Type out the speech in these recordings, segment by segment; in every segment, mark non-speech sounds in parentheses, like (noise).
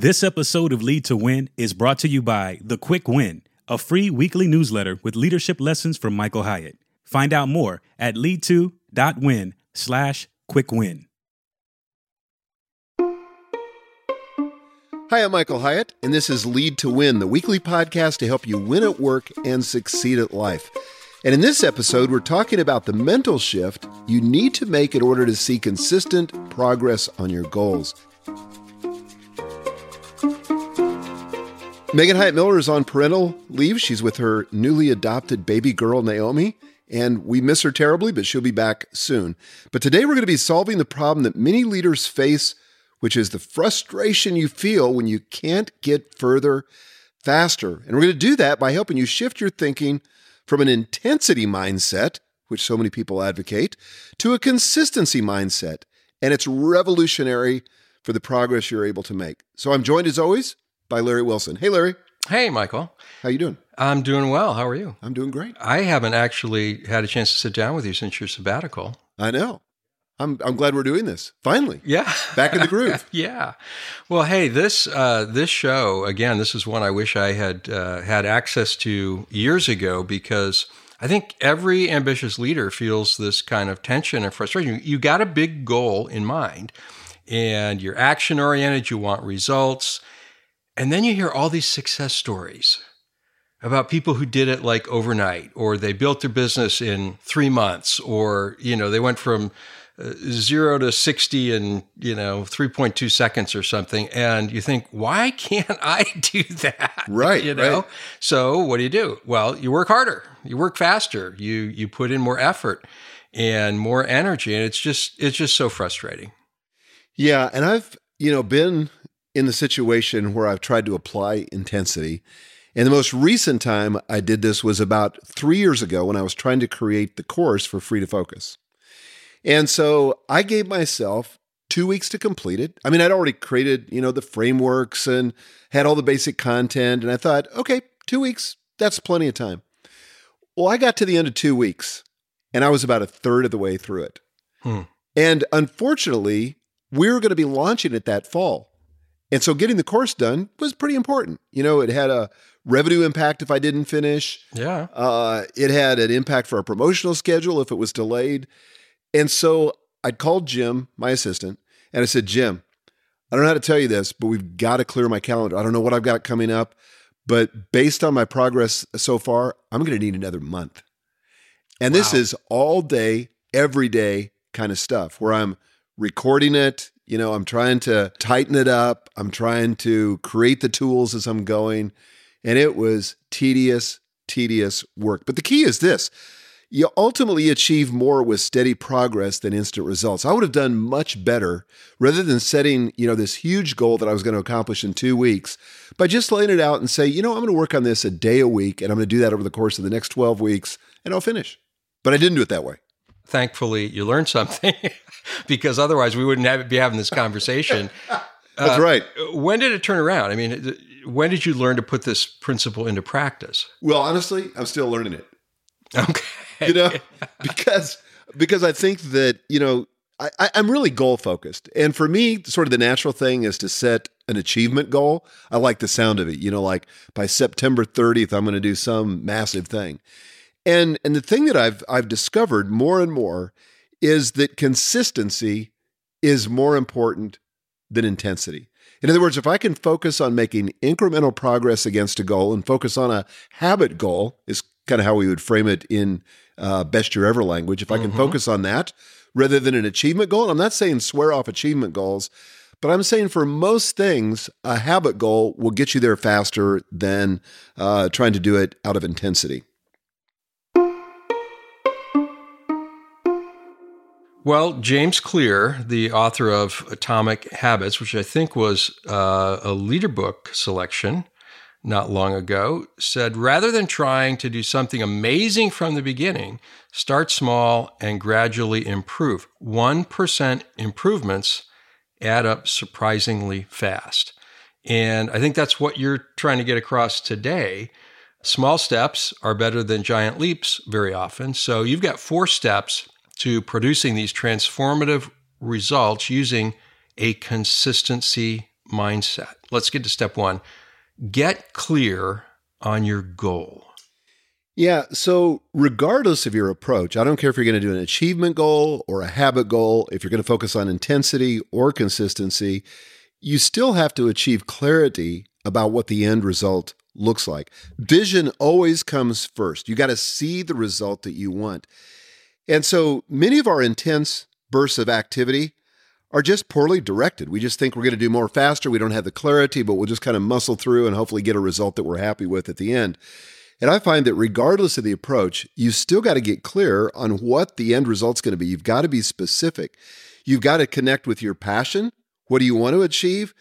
This episode of Lead to Win is brought to you by The Quick Win, a free weekly newsletter with leadership lessons from Michael Hyatt. Find out more at lead2.win slash quick win. Hi, I'm Michael Hyatt, and this is Lead to Win, the weekly podcast to help you win at work and succeed at life. And in this episode, we're talking about the mental shift you need to make in order to see consistent progress on your goals. Megan Hyatt Miller is on parental leave. She's with her newly adopted baby girl, Naomi, and we miss her terribly, but she'll be back soon. But today we're going to be solving the problem that many leaders face, which is the frustration you feel when you can't get further faster. And we're going to do that by helping you shift your thinking from an intensity mindset, which so many people advocate, to a consistency mindset. And it's revolutionary for the progress you're able to make. So I'm joined as always by Larry Wilson. Hey, Larry. Hey, Michael. How you doing? I'm doing well. How are you? I'm doing great. I haven't actually had a chance to sit down with you since your sabbatical. I know. I'm I'm glad we're doing this. Finally. Yeah. Back in the groove. (laughs) yeah. Well, hey, this uh, this show again. This is one I wish I had uh, had access to years ago because I think every ambitious leader feels this kind of tension and frustration. You got a big goal in mind, and you're action oriented. You want results and then you hear all these success stories about people who did it like overnight, or they built their business in three months, or, you know, they went from uh, zero to 60 in, you know, 3.2 seconds or something. And you think, why can't I (laughs) do that? Right. You know? Right. So what do you do? Well, you work harder, you work faster, you, you put in more effort and more energy. And it's just, it's just so frustrating. Yeah. And I've, you know, been in the situation where I've tried to apply intensity. And the most recent time I did this was about three years ago when I was trying to create the course for Free to Focus. And so I gave myself two weeks to complete it. I mean, I'd already created, you know, the frameworks and had all the basic content. And I thought, okay, two weeks, that's plenty of time. Well, I got to the end of two weeks and I was about a third of the way through it. Hmm. And unfortunately, we were going to be launching it that fall. And so getting the course done was pretty important. You know, it had a revenue impact if I didn't finish. Yeah. Uh, it had an impact for our promotional schedule if it was delayed. And so I called Jim, my assistant, and I said, Jim, I don't know how to tell you this, but we've got to clear my calendar. I don't know what I've got coming up, but based on my progress so far, I'm going to need another month. And wow. this is all day, every day kind of stuff where I'm recording it, you know, I'm trying to tighten it up. I'm trying to create the tools as I'm going. And it was tedious, tedious work. But the key is this you ultimately achieve more with steady progress than instant results. I would have done much better rather than setting, you know, this huge goal that I was going to accomplish in 2 weeks by just laying it out and say, you know, I'm going to work on this a day a week and I'm going to do that over the course of the next 12 weeks and I'll finish. But I didn't do it that way. Thankfully, you learned something. (laughs) because otherwise we wouldn't have, be having this conversation. (laughs) That's uh, right. When did it turn around? I mean, when did you learn to put this principle into practice? Well, honestly, I'm still learning it. Okay. You know, (laughs) because because I think that you know I, I'm really goal focused, and for me, sort of the natural thing is to set an achievement goal. I like the sound of it. You know, like by September 30th, I'm going to do some massive thing. And and the thing that I've I've discovered more and more is that consistency is more important than intensity. In other words, if I can focus on making incremental progress against a goal and focus on a habit goal, is kind of how we would frame it in uh, best year ever language. If I can mm-hmm. focus on that rather than an achievement goal, I'm not saying swear off achievement goals, but I'm saying for most things, a habit goal will get you there faster than uh, trying to do it out of intensity. Well, James Clear, the author of Atomic Habits, which I think was uh, a leader book selection not long ago, said rather than trying to do something amazing from the beginning, start small and gradually improve. 1% improvements add up surprisingly fast. And I think that's what you're trying to get across today. Small steps are better than giant leaps very often. So you've got four steps to producing these transformative results using a consistency mindset. Let's get to step one get clear on your goal. Yeah. So, regardless of your approach, I don't care if you're going to do an achievement goal or a habit goal, if you're going to focus on intensity or consistency, you still have to achieve clarity about what the end result looks like. Vision always comes first. You got to see the result that you want. And so, many of our intense bursts of activity are just poorly directed. We just think we're going to do more faster. We don't have the clarity, but we'll just kind of muscle through and hopefully get a result that we're happy with at the end. And I find that regardless of the approach, you still got to get clear on what the end result's going to be. You've got to be specific. You've got to connect with your passion. What do you want to achieve?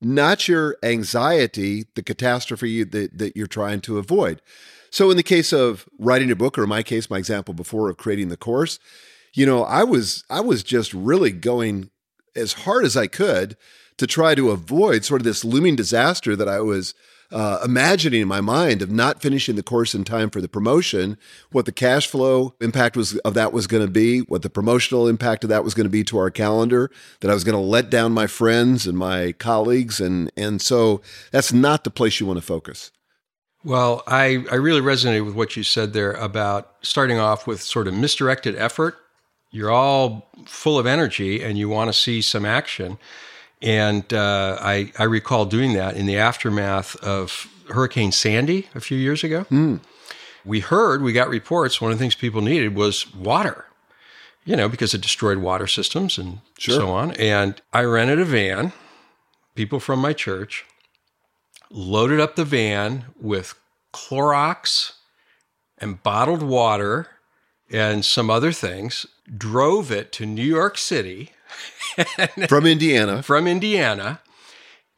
Not your anxiety, the catastrophe that, that you're trying to avoid. So, in the case of writing a book, or in my case, my example before of creating the course, you know, I was I was just really going as hard as I could to try to avoid sort of this looming disaster that I was uh, imagining in my mind of not finishing the course in time for the promotion, what the cash flow impact was of that was going to be, what the promotional impact of that was going to be to our calendar, that I was going to let down my friends and my colleagues, and and so that's not the place you want to focus. Well, I, I really resonated with what you said there about starting off with sort of misdirected effort you're all full of energy and you want to see some action. And uh, I, I recall doing that in the aftermath of Hurricane Sandy a few years ago. Mm. We heard, we got reports, one of the things people needed was water, you know, because it destroyed water systems and sure. so on. And I rented a van, people from my church, loaded up the van with Clorox and bottled water and some other things, drove it to New York City (laughs) from Indiana. From Indiana,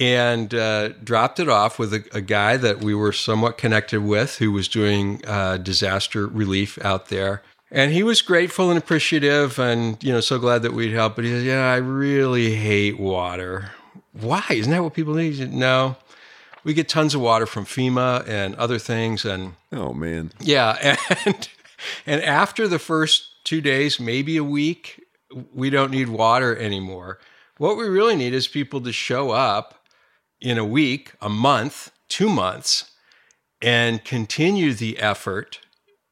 and uh, dropped it off with a, a, guy that we were somewhat connected with who was doing uh, disaster relief out there. And he was grateful and appreciative and, you know, so glad that we'd help. But he said, Yeah, I really hate water. Why? Isn't that what people need? Said, no. We get tons of water from FEMA and other things. And oh, man. Yeah. (laughs) And and after the first two days, maybe a week, we don't need water anymore. What we really need is people to show up in a week, a month, two months, and continue the effort,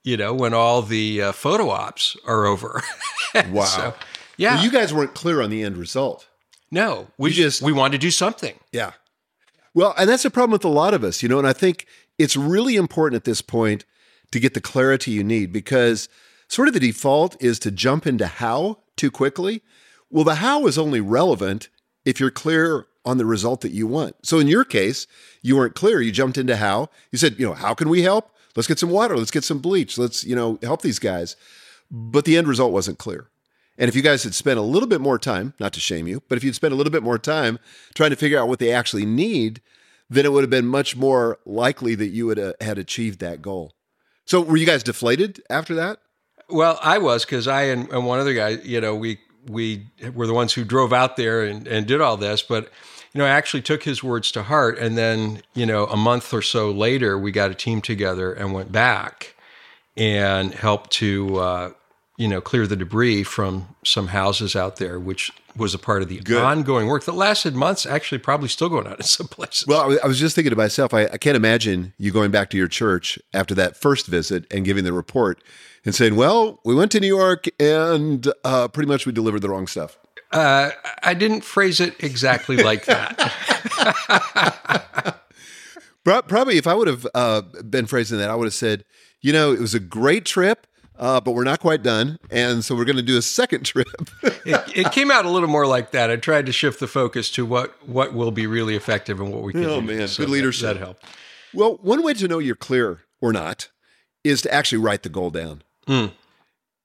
you know, when all the uh, photo ops are over. (laughs) wow. So, yeah. Well, you guys weren't clear on the end result. No, we you just we wanted to do something. Yeah. Well, and that's a problem with a lot of us, you know, and I think it's really important at this point to get the clarity you need because sort of the default is to jump into how too quickly. Well, the how is only relevant if you're clear on the result that you want. So in your case, you weren't clear. You jumped into how. You said, you know, how can we help? Let's get some water. Let's get some bleach. Let's, you know, help these guys. But the end result wasn't clear. And if you guys had spent a little bit more time, not to shame you, but if you'd spent a little bit more time trying to figure out what they actually need, then it would have been much more likely that you would have had achieved that goal. So were you guys deflated after that? Well, I was because I and, and, one other guy, you know, we we were the ones who drove out there and, and did all this, but you know, I actually took his words to heart. And then, you know, a month or so later, we got a team together and went back and helped to, uh, you know, clear the debris from some houses out there, which was a part of the Good. ongoing work that lasted months, actually, probably still going on in some places. Well, I was just thinking to myself, I, I can't imagine you going back to your church after that first visit and giving the report and saying, well, we went to New York and uh, pretty much we delivered the wrong stuff. Uh, I didn't phrase it exactly like that. (laughs) Probably, if I would have uh, been phrasing that, I would have said, you know, it was a great trip uh, but we're not quite done. And so we're going to do a second (laughs) trip. it, it, came out a little more like that. I tried to shift the focus to what, what will be really effective and what we can do. oh, do. man, so good leadership. That, that helped. Well, one way to know you're clear or not is to actually write the goal down. Mm.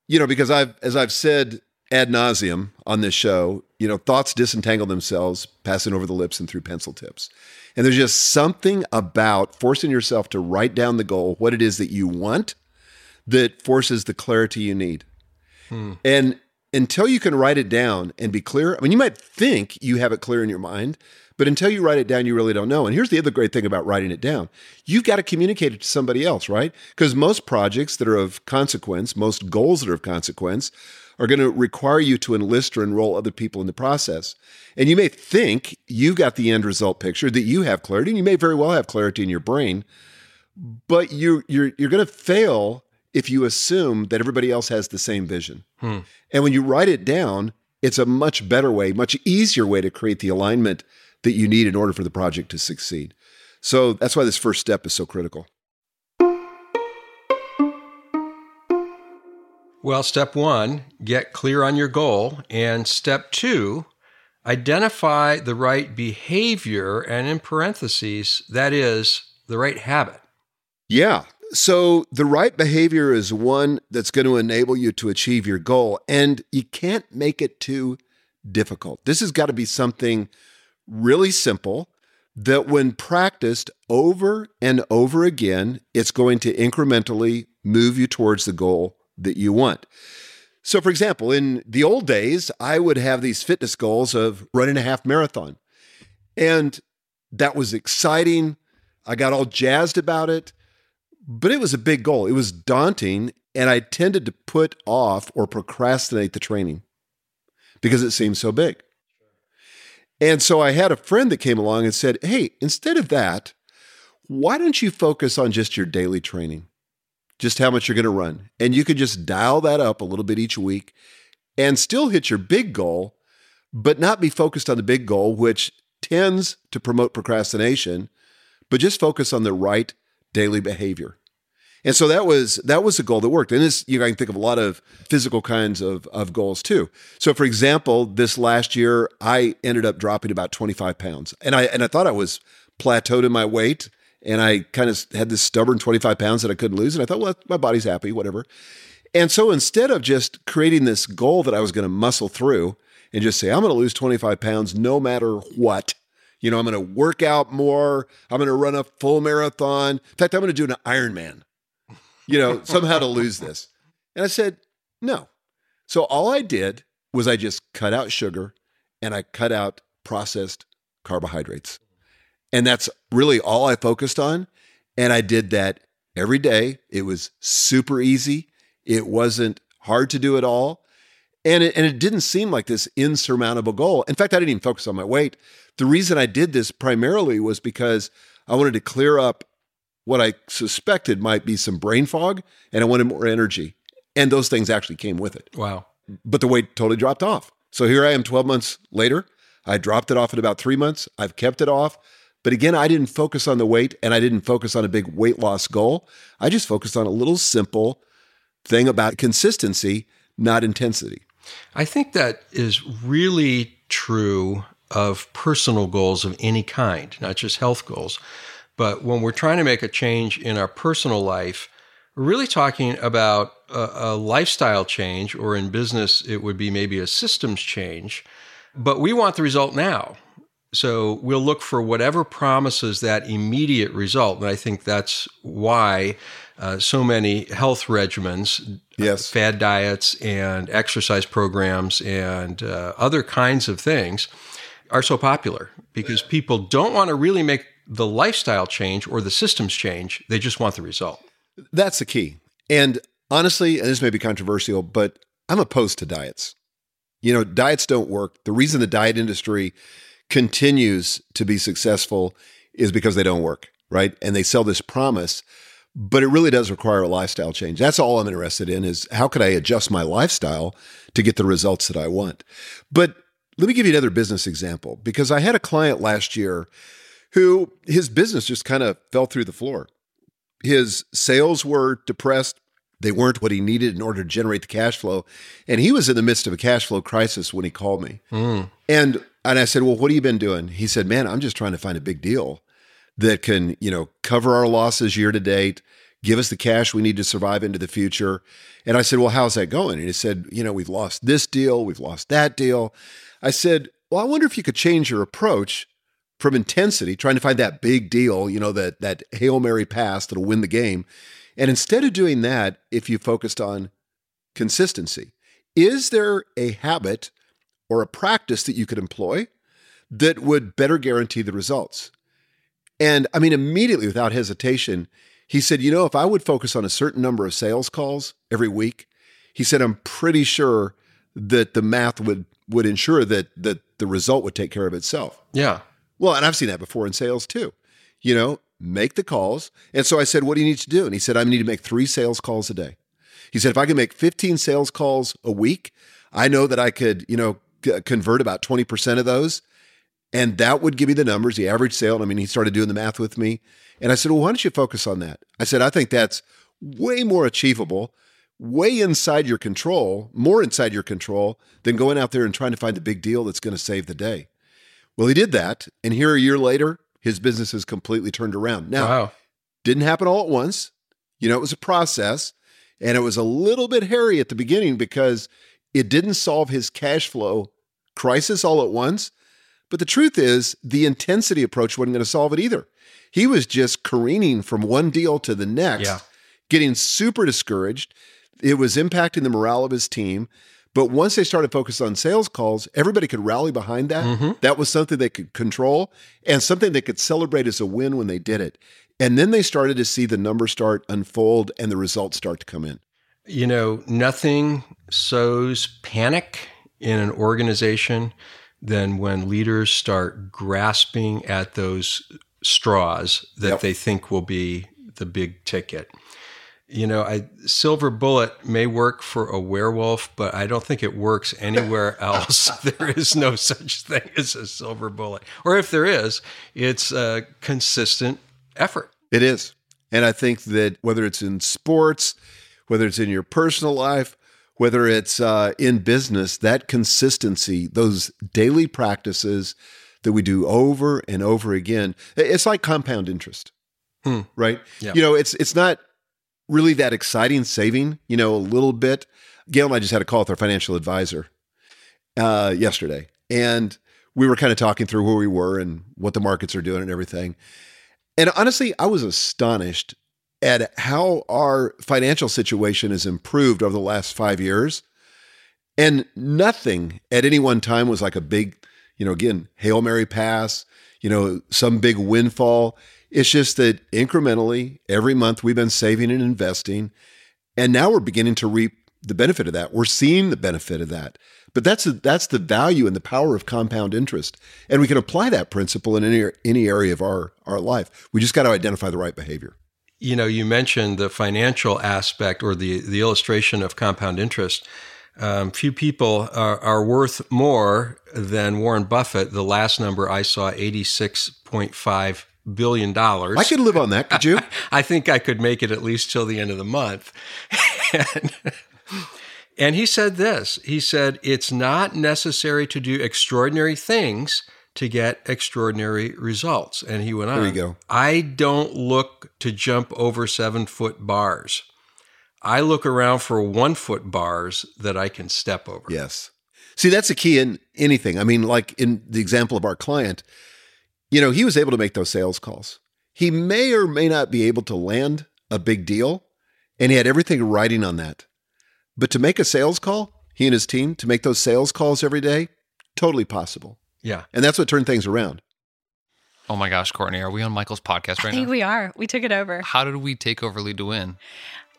You know, because I've, as I've said ad nauseum on this show, you know, thoughts disentangle themselves, passing over the lips and through pencil tips. And there's just something about forcing yourself to write down the goal, what it is that you want, that forces the clarity you need. Hmm. And until you can write it down and be clear, I mean, you might think you have it clear in your mind, but until you write it down, you really don't know. And here's the other great thing about writing it down you've got to communicate it to somebody else, right? Because most projects that are of consequence, most goals that are of consequence, are going to require you to enlist or enroll other people in the process. And you may think you've got the end result picture, that you have clarity, and you may very well have clarity in your brain, but you, you're, you're going to fail if you assume that everybody else has the same vision. Hmm. And when you write it down, it's a much better way, much easier way to create the alignment that you need in order for the project to succeed. So that's why this first step is so critical. Well, step one, get clear on your goal. And step two, identify the right behavior and in parentheses, that is the right habit. Yeah. So the right behavior is one that's going to enable you to achieve your goal, and you can't make it too difficult. This has got to be something really simple that, when practiced over and over again, it's going to incrementally move you towards the goal that you want. So, for example, in the old days, I would have these fitness goals of running a half marathon. And that was exciting. I got all jazzed about it, but it was a big goal. It was daunting. And I tended to put off or procrastinate the training because it seemed so big. And so I had a friend that came along and said, Hey, instead of that, why don't you focus on just your daily training? just how much you're going to run. And you could just dial that up a little bit each week and still hit your big goal, but not be focused on the big goal, which tends to promote procrastination, but just focus on the right daily behavior. And so that was that was a goal that worked. And this you know, I can think of a lot of physical kinds of, of goals too. So for example, this last year I ended up dropping about 25 pounds. And I and I thought I was plateaued in my weight and I kind of had this stubborn 25 pounds that I couldn't lose. And I thought, well, my body's happy, whatever. And so instead of just creating this goal that I was going to muscle through and just say, I'm going to lose 25 pounds no matter what, you know, I'm going to work out more, I'm going to run a full marathon. In fact, I'm going to do an Ironman, you know, somehow to lose this. And I said, no. So all I did was I just cut out sugar and I cut out processed carbohydrates. And that's really all I focused on. And I did that every day. It was super easy. It wasn't hard to do at all. And it, and it didn't seem like this insurmountable goal. In fact, I didn't even focus on my weight. The reason I did this primarily was because I wanted to clear up what I suspected might be some brain fog and I wanted more energy. And those things actually came with it. Wow. But the weight totally dropped off. So here I am 12 months later. I dropped it off in about three months. I've kept it off. But again, I didn't focus on the weight and I didn't focus on a big weight loss goal. I just focused on a little simple thing about consistency, not intensity. I think that is really true of personal goals of any kind, not just health goals. But when we're trying to make a change in our personal life, we're really talking about a, a, lifestyle change, or in business, it would be maybe a systems change. But we want the result now. So we'll look for whatever promises that immediate result. And I think that's why uh, so many health regimens, uh, yes. fad diets, and exercise programs, and uh, other kinds of things are so popular because people don't want to really make the lifestyle change or the systems change. They just want the result. That's the key. And honestly, and this may be controversial, but I'm opposed to diets. You know, diets don't work. The reason the diet industry continues to be successful is because they don't work, right? And they sell this promise, but it really does require a lifestyle change. That's all I'm interested in is how could I adjust my lifestyle to get the results that I want? But let me give you another business example because I had a client last year who his business just kind of fell through the floor. His sales were depressed. They weren't what he needed in order to generate the cash flow. And he was in the midst of a cash flow crisis when he called me. Mm. And and I said, "Well, what have you been doing?" He said, "Man, I'm just trying to find a big deal that can, you know, cover our losses year to date, give us the cash we need to survive into the future." And I said, "Well, how's that going?" And he said, "You know, we've lost this deal, we've lost that deal." I said, "Well, I wonder if you could change your approach from intensity, trying to find that big deal, you know, that that Hail Mary pass that'll win the game, and instead of doing that, if you focused on consistency, is there a habit or a practice that you could employ that would better guarantee the results. And I mean, immediately without hesitation, he said, You know, if I would focus on a certain number of sales calls every week, he said, I'm pretty sure that the math would would ensure that that the result would take care of itself. Yeah. Well, and I've seen that before in sales too. You know, make the calls. And so I said, "What do you need to do?" And he said, "I need to make 3 sales calls a day." He said, "If I can make 15 sales calls a week, I know that I could, you know, convert about 20% of those." And that would give me the numbers, the average sale. I mean, he started doing the math with me. And I said, Well, why don't you focus on that? I said, I think that's way more achievable, way inside your control, more inside your control than going out there and trying to find the big deal that's going to save the day. Well, he did that. And here a year later, his business has completely turned around. Now, Wow. didn't happen all at once. You know, it was a process and it was a little bit hairy at the beginning because it didn't solve his cash flow crisis all at once. But the truth is, the intensity approach wasn't going to solve it either. He was just careening from one deal to the next, Yeah. getting super discouraged. It was impacting the morale of his team. But once they started focused on sales calls, everybody could rally behind that. Mhm. That was something they could control and something they could celebrate as a win when they did it. And then they started to see the numbers start unfold and the results start to come in. You know, nothing sows panic in an organization than when leaders start grasping at those straws that Yep. they think will be the big ticket. You know, I silver bullet may work for a werewolf, but I don't think it works anywhere (laughs) else. (laughs) there is no such thing as a silver bullet. Or if there is, it's a consistent effort. It is. And I think that whether it's in sports, whether it's in your personal life, whether it's uh, in business, that consistency, those daily practices that we do over and over again, it's like compound interest, Hmm. right? Yeah. You know, it's it's not really that exciting saving, you know, a little bit. Gail and I just had a call with our financial advisor uh, yesterday, and we were kind of talking through where we were and what the markets are doing and everything. And honestly, I was astonished at how our financial situation has improved over the last five years. And nothing at any one time was like a big, you know, again, Hail Mary pass, you know, some big windfall. It's just that incrementally, every month we've been saving and investing. And now we're beginning to reap the benefit of that. We're seeing the benefit of that. But that's that's the value and the power of compound interest. And we can apply that principle in any any area of our our life. We just got to identify the right behavior. You know, you mentioned the financial aspect or the, the illustration of compound interest. Um, few people are, are worth more than Warren Buffett. The last number I saw, $86.5 billion. I could live on that, could you? (laughs) I think I could make it at least till the end of the month. (laughs) and, and he said this he said, It's not necessary to do extraordinary things to get extraordinary results. And he went on, There you go. I don't look to jump over seven foot bars. I look around for one foot bars that I can step over. Yes. See, that's the key in anything. I mean, like in the example of our client, you know, he was able to make those sales calls. He may or may not be able to land a big deal, and he had everything riding on that. But to make a sales call, he and his team, to make those sales calls every day, totally possible. Yeah. And that's what turned things around. Oh my gosh, Courtney, are we on Michael's podcast right now? I think now? we are. We took it over. How did we take over Lead to Win?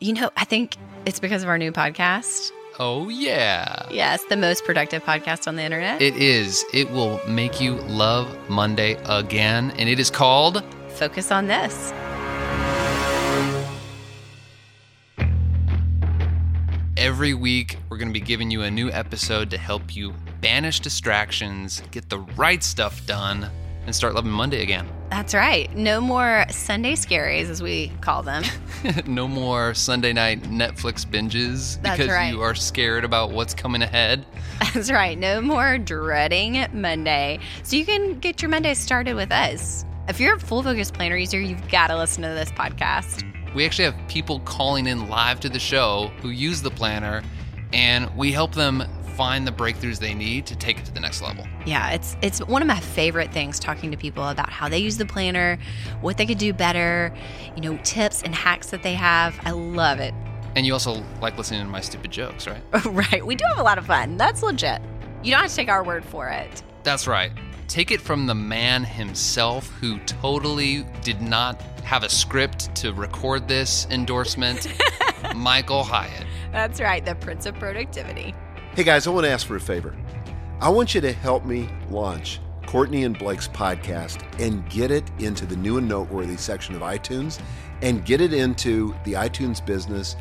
You know, I think it's because of our new podcast. Oh yeah. Yes, the most productive podcast on the internet. It is. It will make you love Monday again, and it is called Focus on this. Every week, we're going to be giving you a new episode to help you banish distractions, get the right stuff done, and start loving Monday again. That's right. No more Sunday scaries, as we call them. (laughs) no more Sunday night Netflix binges That's because right. you are scared about what's coming ahead. (laughs) That's right. No more dreading Monday. So you can get your Monday started with us. If you're a full focus planner user, you've got to listen to this podcast. We actually have people calling in live to the show who use the planner, and we help them find the breakthroughs they need to take it to the next level. Yeah, it's it's one of my favorite things talking to people about how they use the planner, what they could do better, you know, tips and hacks that they have. I love it. And you also like listening to my stupid jokes, right? (laughs) right. We do have a lot of fun. That's legit. You don't have to take our word for it. That's right. Take it from the man himself who totally did not have a script to record this endorsement, (laughs) Michael Hyatt. That's right. The Prince of Productivity. Hey guys, I want to ask for a favor. I want you to help me launch Courtney and Blake's podcast and get it into the new and noteworthy section of iTunes and get it into the iTunes business.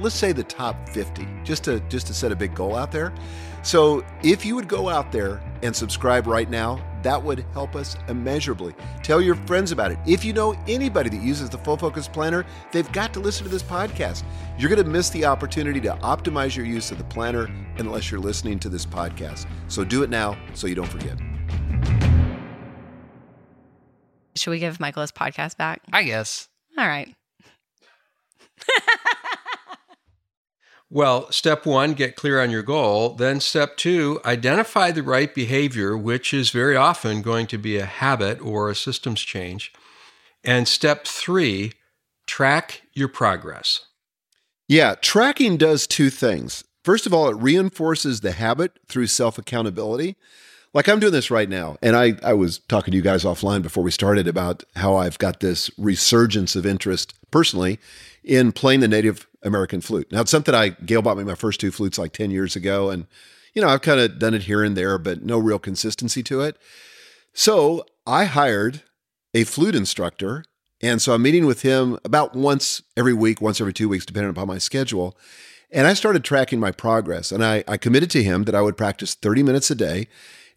Let's say the top 50, just to just to set a big goal out there. So if you would go out there and subscribe right now, that would help us immeasurably. Tell your friends about it. If you know anybody that uses the Full Focus Planner, they've got to listen to this podcast. You're going to miss the opportunity to optimize your use of the planner unless you're listening to this podcast. So do it now so you don't forget. Should we give Michael his podcast back? I guess. All right. (laughs) Well, step one, get clear on your goal. Then, step two, identify the right behavior, which is very often going to be a habit or a systems change. And step three, track your progress. Yeah, tracking does two things. First of all, it reinforces the habit through self accountability. Like I'm doing this right now. And I, I was talking to you guys offline before we started about how I've got this resurgence of interest personally in playing the Native American flute. Now, it's something I, Gail bought me my first two flutes like 10 years ago. And, you know, I've kind of done it here and there, but no real consistency to it. So I hired a flute instructor. And so I'm meeting with him about once every week, once every two weeks, depending upon my schedule. And I started tracking my progress. And I, I committed to him that I would practice 30 minutes a day.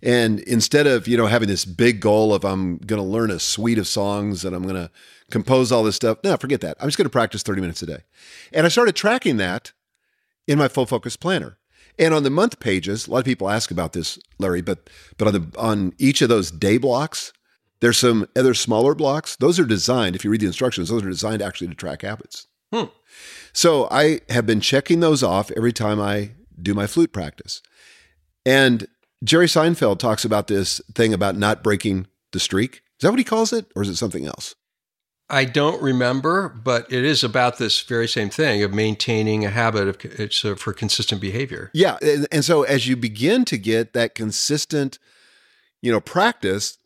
And instead of, you know, having this big goal of I'm going to learn a suite of songs and I'm going to compose all this stuff, no, forget that. I'm just going to practice 30 minutes a day. And I started tracking that in my full focus planner. And on the month pages, a lot of people ask about this, Larry, but but on the on each of those day blocks, there's some other smaller blocks. Those are designed, if you read the instructions, those are designed actually to track habits. Hmm. So I have been checking those off every time I do my flute practice. And Jerry Seinfeld talks about this thing about not breaking the streak. Is that what he calls it? Or is it something else? I don't remember, but it is about this very same thing of maintaining a habit of it's uh, for consistent behavior. Yeah, and, and so as you begin to get that consistent, you know, practice,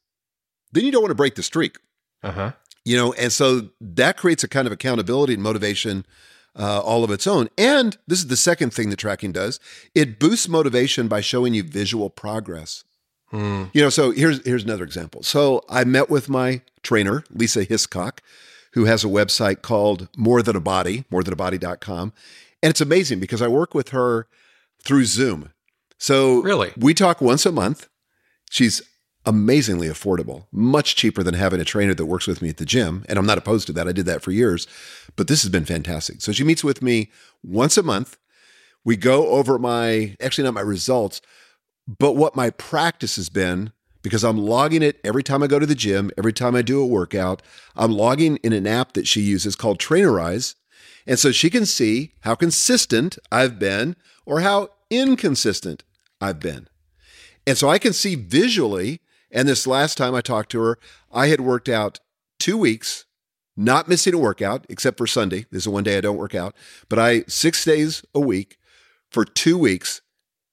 then you don't want to break the streak. Uh huh. You know, and so that creates a kind of accountability and motivation uh, all of its own. And this is the second thing that tracking does: it boosts motivation by showing you visual progress. Hmm. You know, so here's here's another example. So I met with my trainer, Lisa Hiscock, who has a website called More Than a Body, morethanabody.com. And it's amazing because I work with her through Zoom. So Really? we talk once a month. She's amazingly affordable, much cheaper than having a trainer that works with me at the gym. And I'm not opposed to that. I did that for years, but this has been fantastic. So she meets with me once a month. We go over my, actually, not my results, but what my practice has been because I'm logging it every time I go to the gym, every time I do a workout. I'm logging in an app that she uses called Trainerize. And so she can see how consistent I've been or how inconsistent I've been. And so I can see visually. And this last time I talked to her, I had worked out two weeks, not missing a workout except for Sunday. This is one day I don't work out, but I six days a week for two weeks.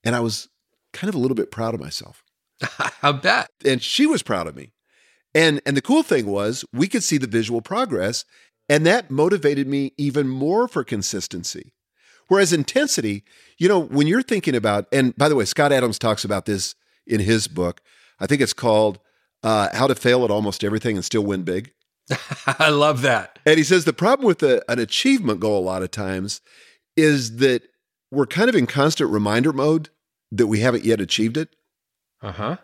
And I was kind of a little bit proud of myself. (laughs) I bet. And she was proud of me. And and the cool thing was we could see the visual progress. And that motivated me even more for consistency. Whereas intensity, you know, when you're thinking about, and by the way, Scott Adams talks about this in his book. I think it's called uh, How to Fail at Almost Everything and Still Win Big. (laughs) I love that. And he says the problem with a, an achievement goal a lot of times is that we're kind of in constant reminder mode that we haven't yet achieved it. Uh huh.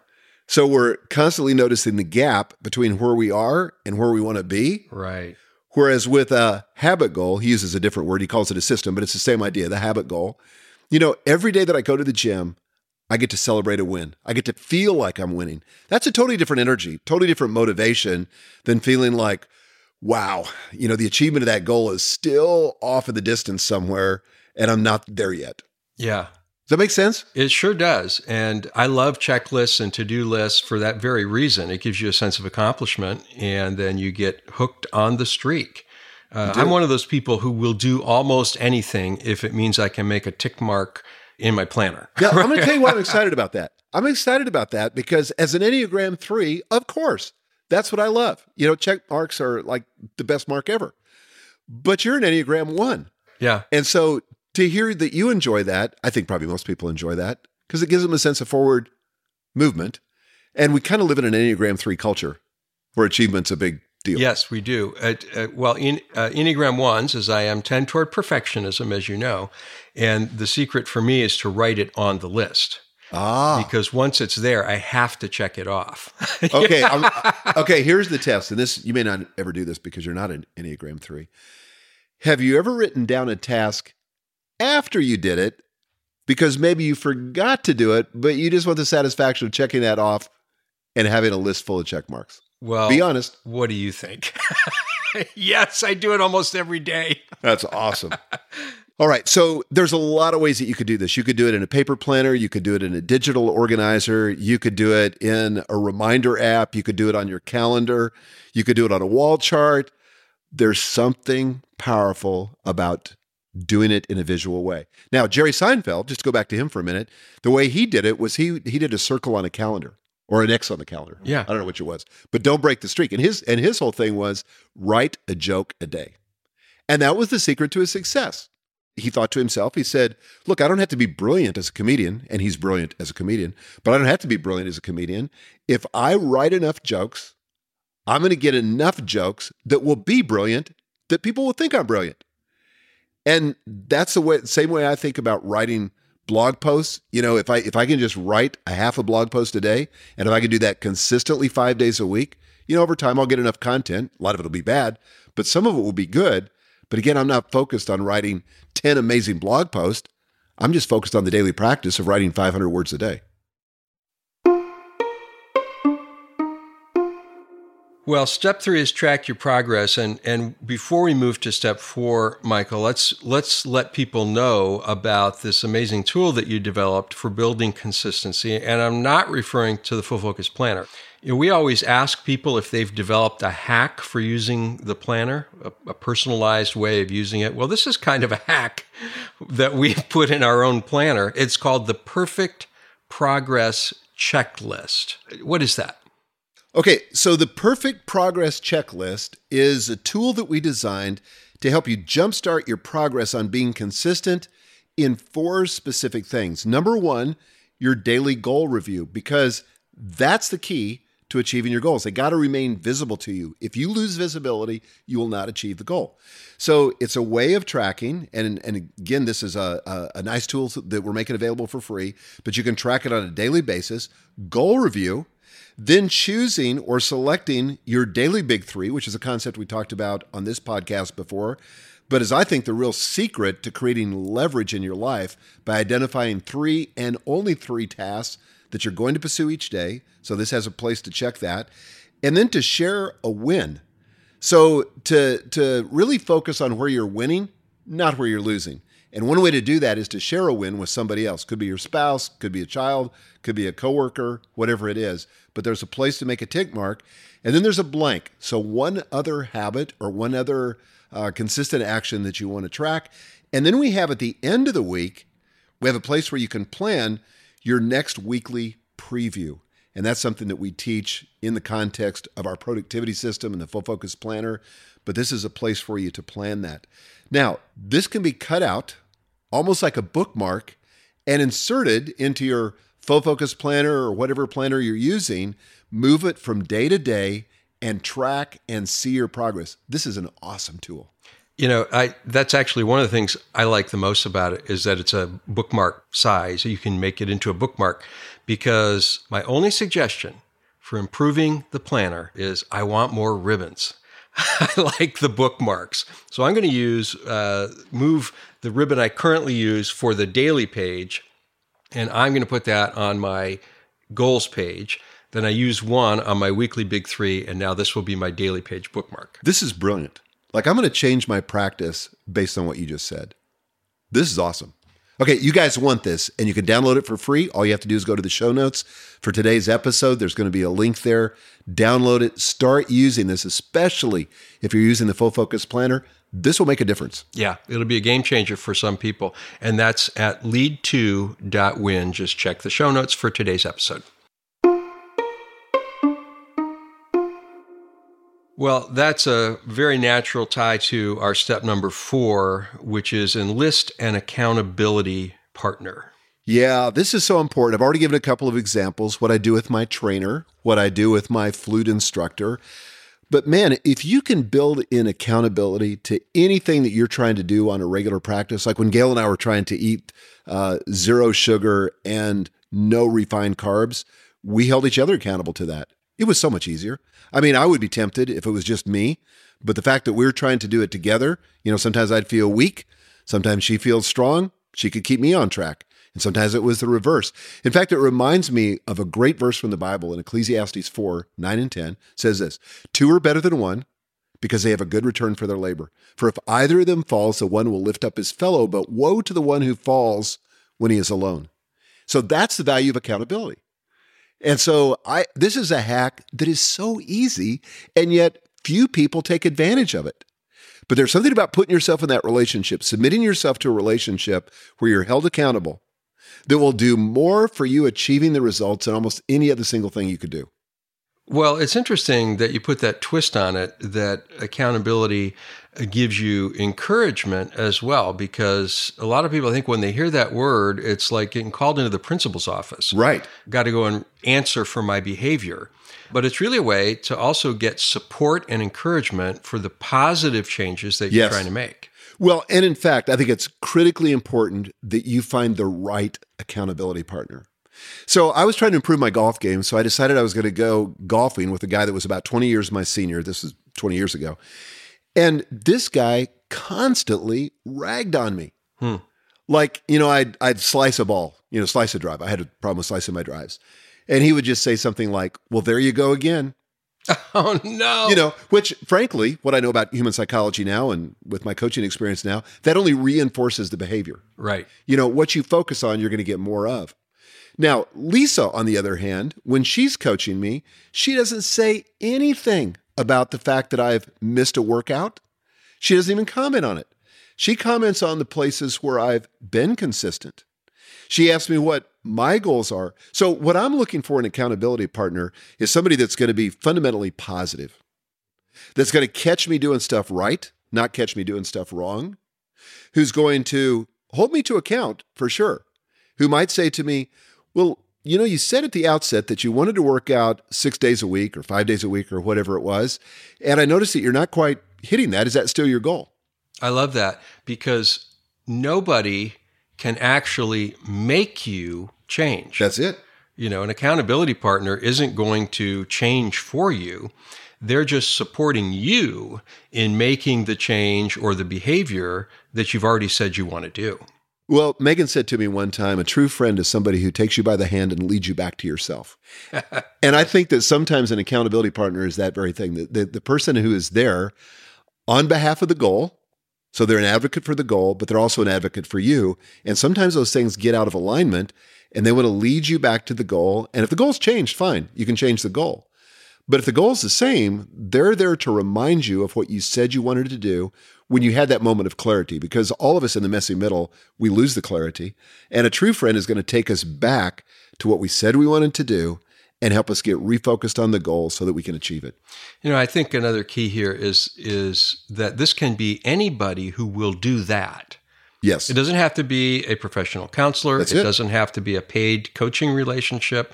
So we're constantly noticing the gap between where we are and where we want to be. Right. Whereas with a habit goal, he uses a different word. He calls it a system, but it's the same idea, the habit goal. You know, every day that I go to the gym, I get to celebrate a win. I get to feel like I'm winning. That's a totally different energy, totally different motivation than feeling like, wow, you know, the achievement of that goal is still off in the distance somewhere and I'm not there yet. Yeah. Does that make sense? It sure does. And I love checklists and to do lists for that very reason. It gives you a sense of accomplishment and then you get hooked on the streak. Uh, I'm one of those people who will do almost anything if it means I can make a tick mark in my planner. Yeah, I'm going to tell you why I'm (laughs) excited about that. I'm excited about that because as an Enneagram 3, of course, that's what I love. You know, check marks are like the best mark ever. But you're an Enneagram 1. Yeah. And so to hear that you enjoy that, I think probably most people enjoy that because it gives them a sense of forward movement. And we kind of live in an Enneagram 3 culture where achievement's a big deal. Yes, we do. Uh, uh, well, in, uh, Enneagram ones, as I am, tend toward perfectionism, as you know. And the secret for me is to write it on the list. Ah. Because once it's there, I have to check it off. (laughs) okay. I'm, okay. Here's the test. And this, you may not ever do this because you're not an Enneagram 3. Have you ever written down a task after you did it because maybe you forgot to do it, but you just want the satisfaction of checking that off and having a list full of check marks? Well, be honest. What do you think? (laughs) yes, I do it almost every day. That's awesome. (laughs) All right. So there's a lot of ways that you could do this. You could do it in a paper planner. You could do it in a digital organizer. You could do it in a reminder app. You could do it on your calendar. You could do it on a wall chart. There's something powerful about doing it in a visual way. Now, Jerry Seinfeld, just to go back to him for a minute, the way he did it was he he did a circle on a calendar or an X on the calendar. Yeah. I don't know which it was. But don't break the streak. And his and his whole thing was write a joke a day. And that was the secret to his success. He thought to himself, he said, Look, I don't have to be brilliant as a comedian, and he's brilliant as a comedian, but I don't have to be brilliant as a comedian. If I write enough jokes, I'm going to get enough jokes that will be brilliant that people will think I'm brilliant. And that's the way same way I think about writing blog posts. You know, if I if I can just write a half a blog post a day, and if I can do that consistently five days a week, you know, over time I'll get enough content. A lot of it'll be bad, but some of it will be good. But again, I'm not focused on writing 10 amazing blog posts. I'm just focused on the daily practice of writing 500 words a day. Well, step three is track your progress, and and before we move to step four, Michael, let's let's let people know about this amazing tool that you developed for building consistency. And I'm not referring to the Full Focus Planner. You know, we always ask people if they've developed a hack for using the planner, a, a personalized way of using it. Well, this is kind of a hack that we've (laughs) put in our own planner. It's called the Perfect Progress Checklist. What is that? Okay, so the perfect progress checklist is a tool that we designed to help you jumpstart your progress on being consistent in four specific things. Number one, your daily goal review, because that's the key to achieving your goals. They got to remain visible to you. If you lose visibility, you will not achieve the goal. So it's a way of tracking. And, and again, this is a, a, a nice tool that we're making available for free, but you can track it on a daily basis. Goal review then choosing or selecting your daily big three, which is a concept we talked about on this podcast before, but is I think the real secret to creating leverage in your life by identifying three and only three tasks that you're going to pursue each day. So this has a place to check that. And then to share a win. So to to really focus on where you're winning, not where you're losing. And one way to do that is to share a win with somebody else. Could be your spouse, could be a child, could be a coworker, whatever it is. But there's a place to make a tick mark. And then there's a blank. So one other habit or one other uh, consistent action that you want to track. And then we have at the end of the week, we have a place where you can plan your next weekly preview. And that's something that we teach in the context of our productivity system and the full focus planner. But this is a place for you to plan that. Now, this can be cut out almost like a bookmark and inserted into your full focus planner or whatever planner you're using. Move it from day to day and track and see your progress. This is an awesome tool. You know, I that's actually one of the things I like the most about it is that it's a bookmark size. You can make it into a bookmark because my only suggestion for improving the planner is I want more ribbons. (laughs) I like the bookmarks. So I'm going to use uh, move the ribbon I currently use for the daily page, and I'm going to put that on my goals page. Then I use one on my weekly big three, and now this will be my daily page bookmark. This is brilliant. Like I'm going to change my practice based on what you just said. This is awesome. Okay, you guys want this, and you can download it for free. All you have to do is go to the show notes for today's episode. There's going to be a link there. Download it. Start using this, especially if you're using the Full Focus Planner. This will make a difference. Yeah, it'll be a game changer for some people. And that's at lead2.win. Just check the show notes for today's episode. Well, that's a very natural tie to our step number four, which is enlist an accountability partner. Yeah, this is so important. I've already given a couple of examples what I do with my trainer, what I do with my flute instructor. But man, if you can build in accountability to anything that you're trying to do on a regular practice, like when Gail and I were trying to eat uh, zero sugar and no refined carbs, we held each other accountable to that. It was so much easier. I mean, I would be tempted if it was just me, but the fact that we're trying to do it together, you know, sometimes I'd feel weak, sometimes she feels strong. She could keep me on track. And sometimes it was the reverse. In fact, it reminds me of a great verse from the Bible in Ecclesiastes 4 9 and 10 says this Two are better than one because they have a good return for their labor. For if either of them falls, the one will lift up his fellow, but woe to the one who falls when he is alone. So that's the value of accountability. And so I this is a hack that is so easy and yet few people take advantage of it. But there's something about putting yourself in that relationship, submitting yourself to a relationship where you're held accountable that will do more for you achieving the results than almost any other single thing you could do. Well, it's interesting that you put that twist on it that accountability gives you encouragement as well, because a lot of people I think when they hear that word, it's like getting called into the principal's office. Right. Got to go and answer for my behavior. But it's really a way to also get support and encouragement for the positive changes that you're trying to make. Well, and in fact, I think it's critically important that you find the right accountability partner. So I was trying to improve my golf game, so I decided I was going to go golfing with a guy that was about 20 years my senior. This was 20 years ago. And this guy constantly ragged on me. Hmm. Like, you know, I'd, I'd slice a ball, you know, slice a drive. I had a problem with slicing my drives. And he would just say something like, well, there you go again. (laughs) Oh, no. You know, which frankly, what I know about human psychology now and with my coaching experience now, that only reinforces the behavior. right. You know, what you focus on, you're going to get more of. Now, Lisa, on the other hand, when she's coaching me, she doesn't say anything about the fact that I've missed a workout. She doesn't even comment on it. She comments on the places where I've been consistent. She asks me what my goals are. So, what I'm looking for in an accountability partner is somebody that's going to be fundamentally positive, that's going to catch me doing stuff right, not catch me doing stuff wrong, who's going to hold me to account for sure, who might say to me, Well, you know, you said at the outset that you wanted to work out six days a week or five days a week or whatever it was. And I noticed that you're not quite hitting that. Is that still your goal? I love that because nobody can actually make you change. That's it. you know, an accountability partner isn't going to change for you. They're just supporting you in making the change or the behavior that you've already said you want to do. Well, Megan said to me one time, a true friend is somebody who takes you by the hand and leads you back to yourself. (laughs) and I think that sometimes an accountability partner is that very thing. The, the, the person who is there on behalf of the goal. So they're an advocate for the goal, but they're also an advocate for you. And sometimes those things get out of alignment and they want to lead you back to the goal. And if the goal's changed, fine, you can change the goal. But if the goal's the same, they're there to remind you of what you said you wanted to do when you had that moment of clarity. Because all of us in the messy middle, we lose the clarity. And a true friend is going to take us back to what we said we wanted to do and help us get refocused on the goal so that we can achieve it. You know, I think another key here is is that this can be anybody who will do that. Yes. It doesn't have to be a professional counselor. That's it it. doesn't have to be a paid coaching relationship.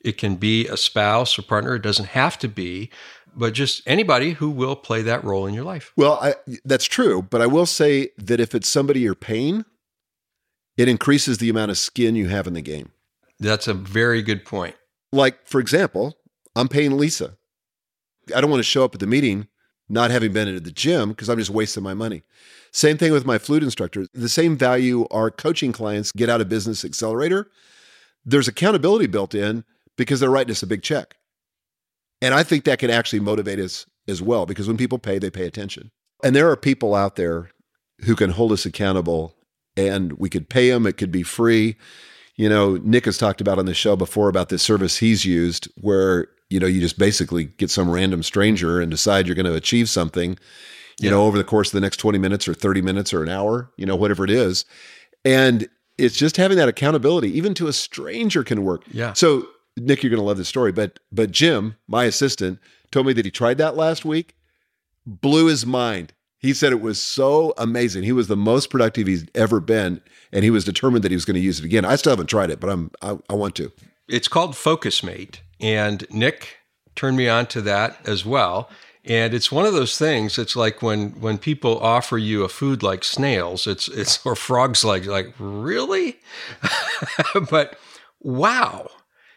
It can be a spouse or partner. It doesn't have to be, but just anybody who will play that role in your life. Well, I, that's true, but I will say that if it's somebody you're paying, it increases the amount of skin you have in the game. That's a very good point. Like, for example, I'm paying Lisa. I don't want to show up at the meeting not having been at the gym because I'm just wasting my money. Same thing with my flute instructor. The same value our coaching clients get out of Business Accelerator. There's accountability built in because they're writing us a big check. And I think that can actually motivate us as well because when people pay, they pay attention. And there are people out there who can hold us accountable and we could pay them, it could be free. You know, Nick has talked about on the show before about this service he's used where, you know, you just basically get some random stranger and decide you're going to achieve something, you know, over the course of the next 20 minutes or 30 minutes or an hour, you know, whatever it is. And it's just having that accountability, even to a stranger can work. Yeah. So, Nick, you're going to love this story, but but Jim, my assistant, told me that he tried that last week blew his mind. He said it was so amazing. He was the most productive he's ever been, and he was determined that he was going to use it again. I still haven't tried it, but I'm I, I want to. It's called Focusmate, and Nick turned me on to that as well. And it's one of those things. It's like when when people offer you a food like snails, it's it's or frogs like like really, (laughs) but wow,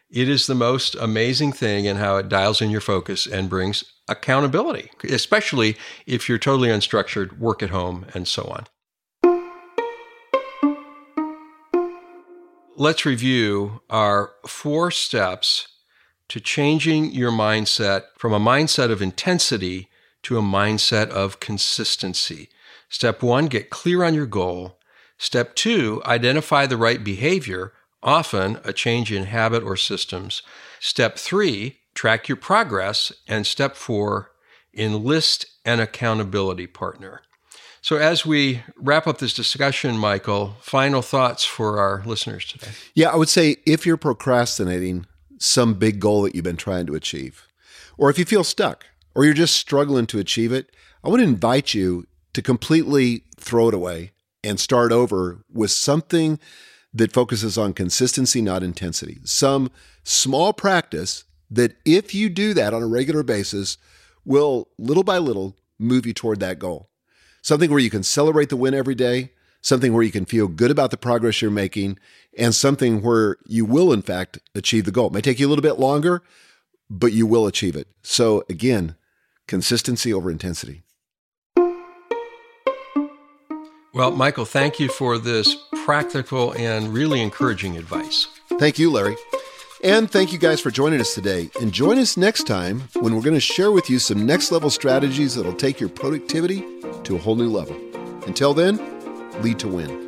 it is the most amazing thing in how it dials in your focus and brings accountability, especially if you're totally unstructured, work at home, and so on. Let's review our four steps to changing your mindset from a mindset of intensity to a mindset of consistency. Step one, get clear on your goal. Step two, identify the right behavior, often a change in habit or systems. Step three, track your progress. And step four, enlist an accountability partner. So, as we wrap up this discussion, Michael, final thoughts for our listeners today. Yeah, I would say if you're procrastinating, some big goal that you've been trying to achieve. Or if you feel stuck or you're just struggling to achieve it, I would invite you to completely throw it away and start over with something that focuses on consistency, not intensity. Some small practice that, if you do that on a regular basis, will little by little move you toward that goal. Something where you can celebrate the win every day, something where you can feel good about the progress you're making, and something where you will, in fact, achieve the goal. It may take you a little bit longer, but you will achieve it. So, again, consistency over intensity. Well, Michael, thank you for this practical and really encouraging advice. Thank you, Larry. And thank you guys for joining us today. And join us next time when we're going to share with you some next level strategies that'll take your productivity to a whole new level. Until then, lead to win.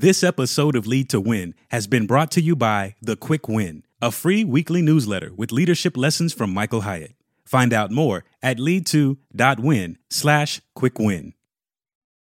This episode of Lead to Win has been brought to you by The Quick Win, a free weekly newsletter with leadership lessons from Michael Hyatt. Find out more at lead2.win slash quick win.